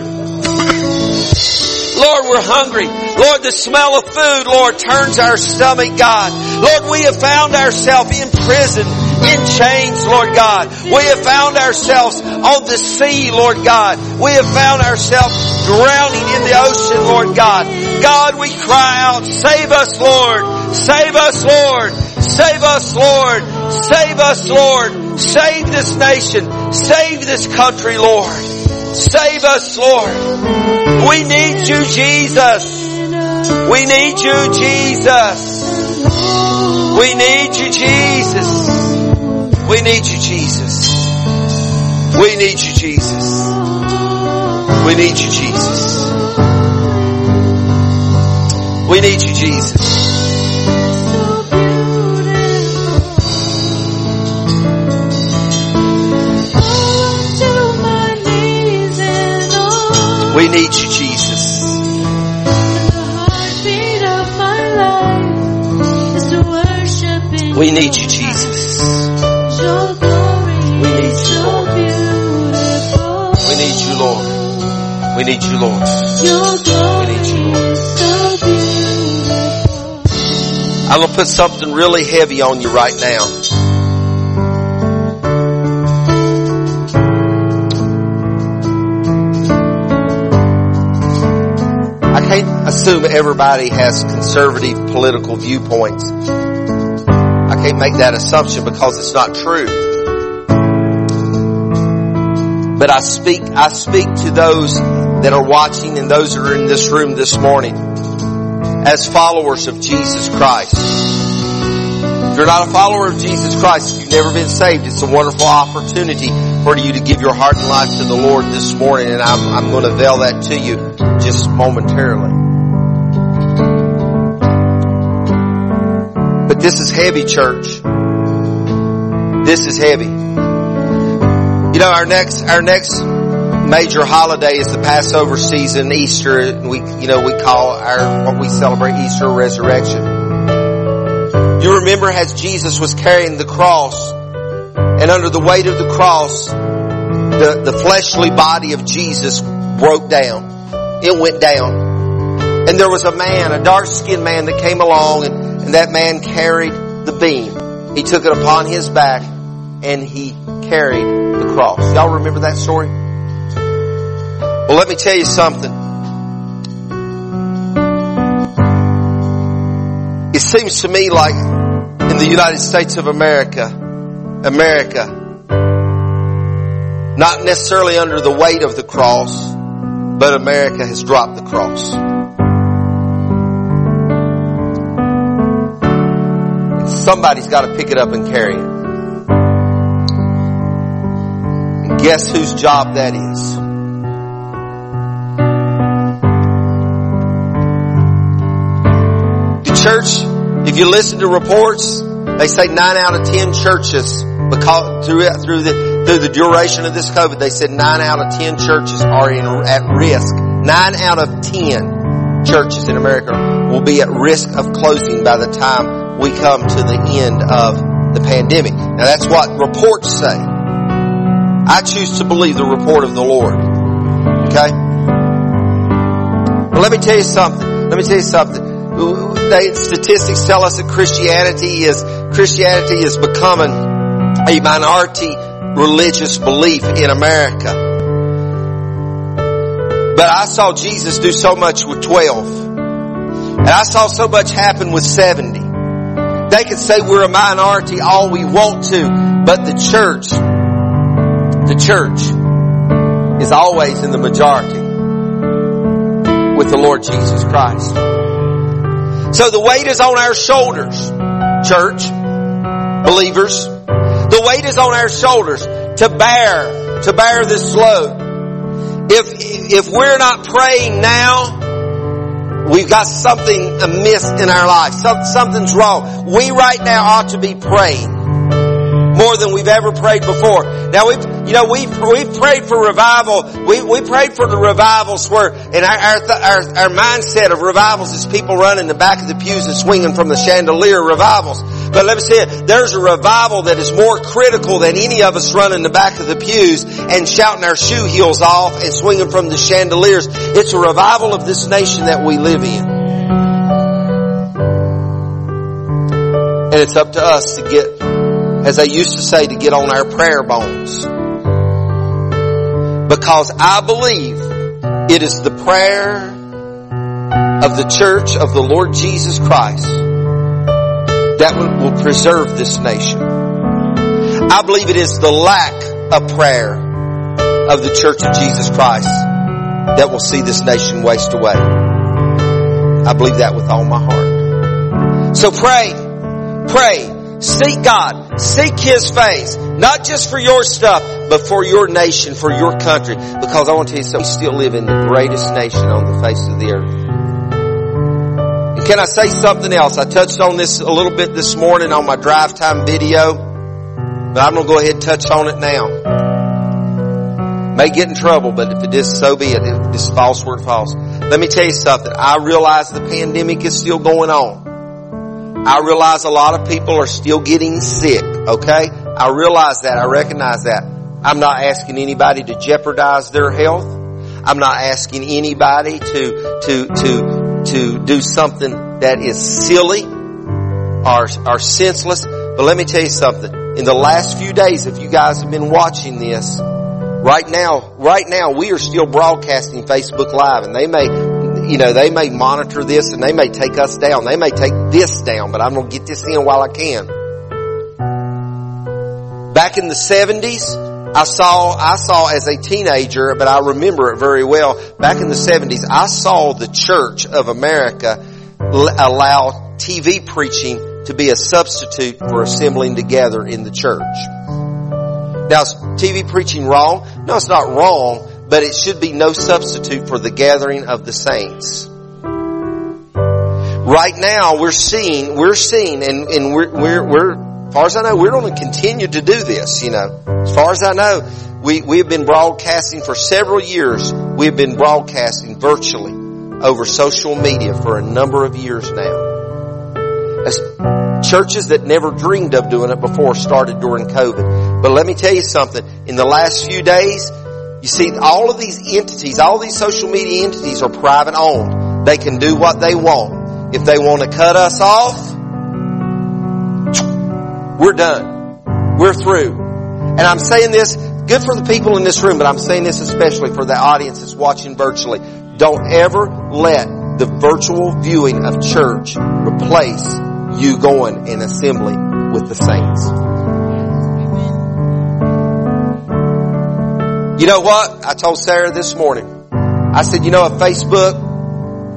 Speaker 1: Lord, we're hungry. Lord, the smell of food, Lord, turns our stomach, God. Lord, we have found ourselves in prison, in chains, Lord God. We have found ourselves on the sea, Lord God. We have found ourselves drowning in the ocean, Lord God. God, we cry out, save us, Lord. Save us, Lord. Save us, Lord. Save us, Lord. Save this nation. Save this country, Lord. Save us, Lord. We need you, Jesus. We need you, Jesus. We need you. We need you, Jesus. We need you, Jesus. We need you, Jesus. We need you, Jesus. We need you, Jesus. We need you, Jesus. We need you, Lord. We need you, Lord.
Speaker 2: is so beautiful.
Speaker 1: I'm gonna put something really heavy on you right now. I can't assume everybody has conservative political viewpoints. I can't make that assumption because it's not true. But I speak, I speak to those that are watching and those that are in this room this morning as followers of Jesus Christ. If you're not a follower of Jesus Christ, if you've never been saved, it's a wonderful opportunity for you to give your heart and life to the Lord this morning, and I'm, I'm going to veil that to you just momentarily. But this is heavy, church. This is heavy. You know, our next, our next major holiday is the Passover season, Easter. We, you know, we call our, what we celebrate Easter resurrection. You remember as Jesus was carrying the cross and under the weight of the cross, the, the fleshly body of Jesus broke down. It went down. And there was a man, a dark skinned man that came along and, and that man carried the beam. He took it upon his back and he carried the cross. Y'all remember that story? Well, let me tell you something. It seems to me like in the United States of America, America, not necessarily under the weight of the cross, but America has dropped the cross. Somebody's got to pick it up and carry it. And guess whose job that is? If you listen to reports, they say nine out of ten churches, because through through the through the duration of this COVID, they said nine out of ten churches are in at risk. Nine out of ten churches in America will be at risk of closing by the time we come to the end of the pandemic. Now that's what reports say. I choose to believe the report of the Lord. Okay? But let me tell you something. Let me tell you something. They, statistics tell us that Christianity is, Christianity is becoming a minority religious belief in America. But I saw Jesus do so much with 12. And I saw so much happen with 70. They can say we're a minority all we want to, but the church, the church is always in the majority with the Lord Jesus Christ. So the weight is on our shoulders, church, believers. The weight is on our shoulders to bear, to bear this load. If, if we're not praying now, we've got something amiss in our life. Some, something's wrong. We right now ought to be praying more than we've ever prayed before. Now we've, you know, we've, we've prayed for revival. We, we prayed for the revivals where, and our, our, our, our mindset of revivals is people running in the back of the pews and swinging from the chandelier revivals. But let me say it, there's a revival that is more critical than any of us running the back of the pews and shouting our shoe heels off and swinging from the chandeliers. It's a revival of this nation that we live in. And it's up to us to get as they used to say, to get on our prayer bones. Because I believe it is the prayer of the church of the Lord Jesus Christ that will, preserve this nation. I believe it is the lack of prayer of the church of Jesus Christ that will see this nation waste away. I believe that with all my heart. So pray, pray, Seek God. Seek His face. Not just for your stuff, but for your nation, for your country. Because I want to tell you something, we still live in the greatest nation on the face of the earth. And can I say something else? I touched on this a little bit this morning on my drive time video, but I'm going to go ahead and touch on it now. May get in trouble, but if it is, so be it. If this false where it falls. Let me tell you something. I realize the pandemic is still going on. I realize a lot of people are still getting sick, okay? I realize that. I recognize that. I'm not asking anybody to jeopardize their health. I'm not asking anybody to, to, to, to do something that is silly or, or senseless. But let me tell you something. In the last few days, if you guys have been watching this, right now, right now we are still broadcasting Facebook Live and they may, you know, they may monitor this and they may take us down. They may take this down, but I'm going to get this in while I can. Back in the 70s, I saw, I saw as a teenager, but I remember it very well. Back in the 70s, I saw the Church of America allow TV preaching to be a substitute for assembling together in the church. Now, is TV preaching wrong? No, it's not wrong, but it should be no substitute for the gathering of the saints. Right now, we're seeing, we're seeing, and, and we're, we're, we're as far as I know, we're going to continue to do this, you know. As far as I know, we, we have been broadcasting for several years. We have been broadcasting virtually over social media for a number of years now. As churches that never dreamed of doing it before started during COVID. But let me tell you something. In the last few days, you see, all of these entities, all these social media entities are private owned. They can do what they want. If they want to cut us off, we're done. We're through. And I'm saying this good for the people in this room, but I'm saying this especially for the audience that's watching virtually. Don't ever let the virtual viewing of church replace you going in assembly with the saints. You know what? I told Sarah this morning. I said, you know, if Facebook,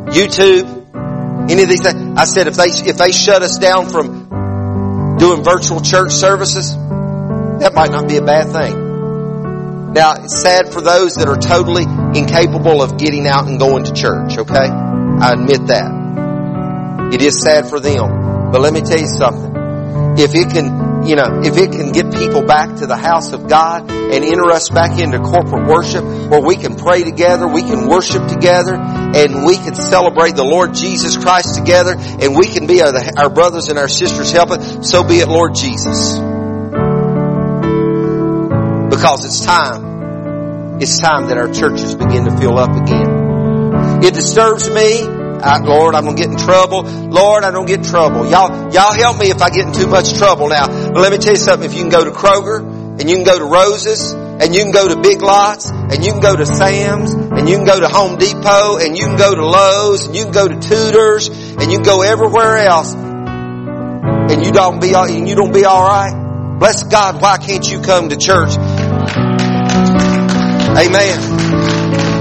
Speaker 1: YouTube, any of these things, I said if they, if they shut us down from doing virtual church services, that might not be a bad thing. Now, it's sad for those that are totally incapable of getting out and going to church, okay? I admit that. It is sad for them. But let me tell you something. If it can, you know, if it can get people back to the house of God and enter us back into corporate worship where we can pray together, we can worship together, and we can celebrate the Lord Jesus Christ together, and we can be our, our brothers and our sisters helping, so be it Lord Jesus. Because it's time. It's time that our churches begin to fill up again. It disturbs me I, Lord, I'm gonna get in trouble. Lord, I don't get in trouble. Y'all, y'all help me if I get in too much trouble now. But let me tell you something. If you can go to Kroger and you can go to Roses and you can go to Big Lots and you can go to Sam's and you can go to Home Depot and you can go to Lowe's and you can go to Tudor's and you can go everywhere else and you don't be, and you don't be alright. Bless God. Why can't you come to church? Amen.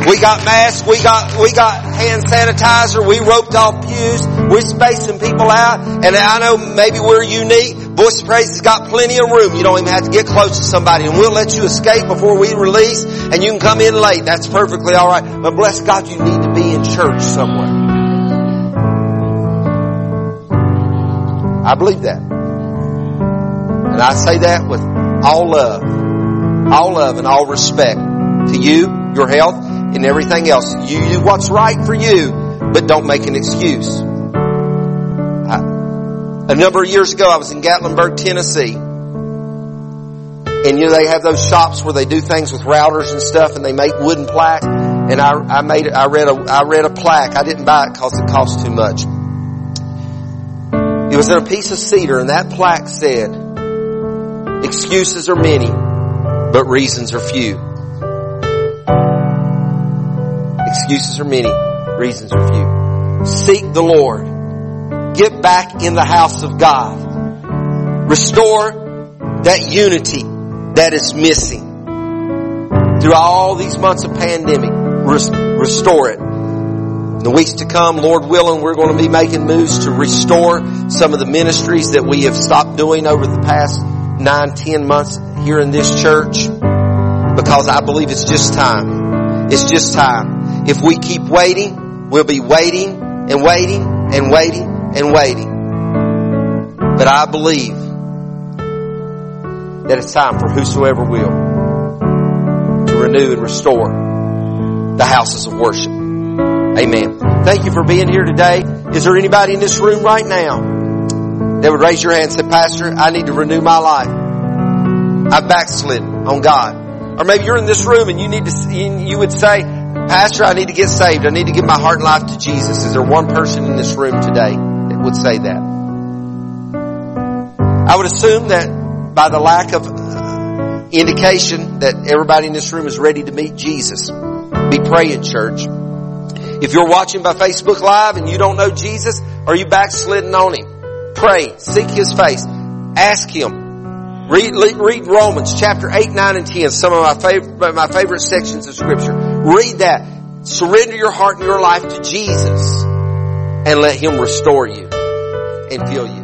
Speaker 1: We got masks, we got, we got hand sanitizer, we roped off pews, we're spacing people out, and I know maybe we're unique. Voice of Praise has got plenty of room. You don't even have to get close to somebody, and we'll let you escape before we release, and you can come in late. That's perfectly alright. But bless God, you need to be in church somewhere. I believe that. And I say that with all love, all love and all respect to you, your health, and everything else. You do what's right for you, but don't make an excuse. A number of years ago, I was in Gatlinburg, Tennessee. And you know, they have those shops where they do things with routers and stuff and they make wooden plaques. And I, I made, I read a, I read a plaque. I didn't buy it because it cost too much. It was in a piece of cedar and that plaque said, excuses are many, but reasons are few. Excuses are many, reasons are few. Seek the Lord. Get back in the house of God. Restore that unity that is missing. Through all these months of pandemic, restore it. In the weeks to come, Lord willing, we're going to be making moves to restore some of the ministries that we have stopped doing over the past nine, ten months here in this church. Because I believe it's just time. It's just time. If we keep waiting, we'll be waiting and waiting and waiting and waiting. But I believe that it's time for whosoever will to renew and restore the houses of worship. Amen. Thank you for being here today. Is there anybody in this room right now that would raise your hand and say, Pastor, I need to renew my life. I've backslid on God. Or maybe you're in this room and you need to, you would say, Pastor, I need to get saved. I need to give my heart and life to Jesus. Is there one person in this room today would say that? I would assume that by the lack of uh, indication that everybody in this room is ready to meet Jesus. Be praying, church. If you're watching by Facebook Live and you don't know Jesus, are you backslidden on Him? Pray. Seek His face. Ask Him. Read, read Romans chapter 8, 9, and 10. Some of my favorite, my favorite sections of scripture. Read that. Surrender your heart and your life to Jesus and let Him restore you and fill you.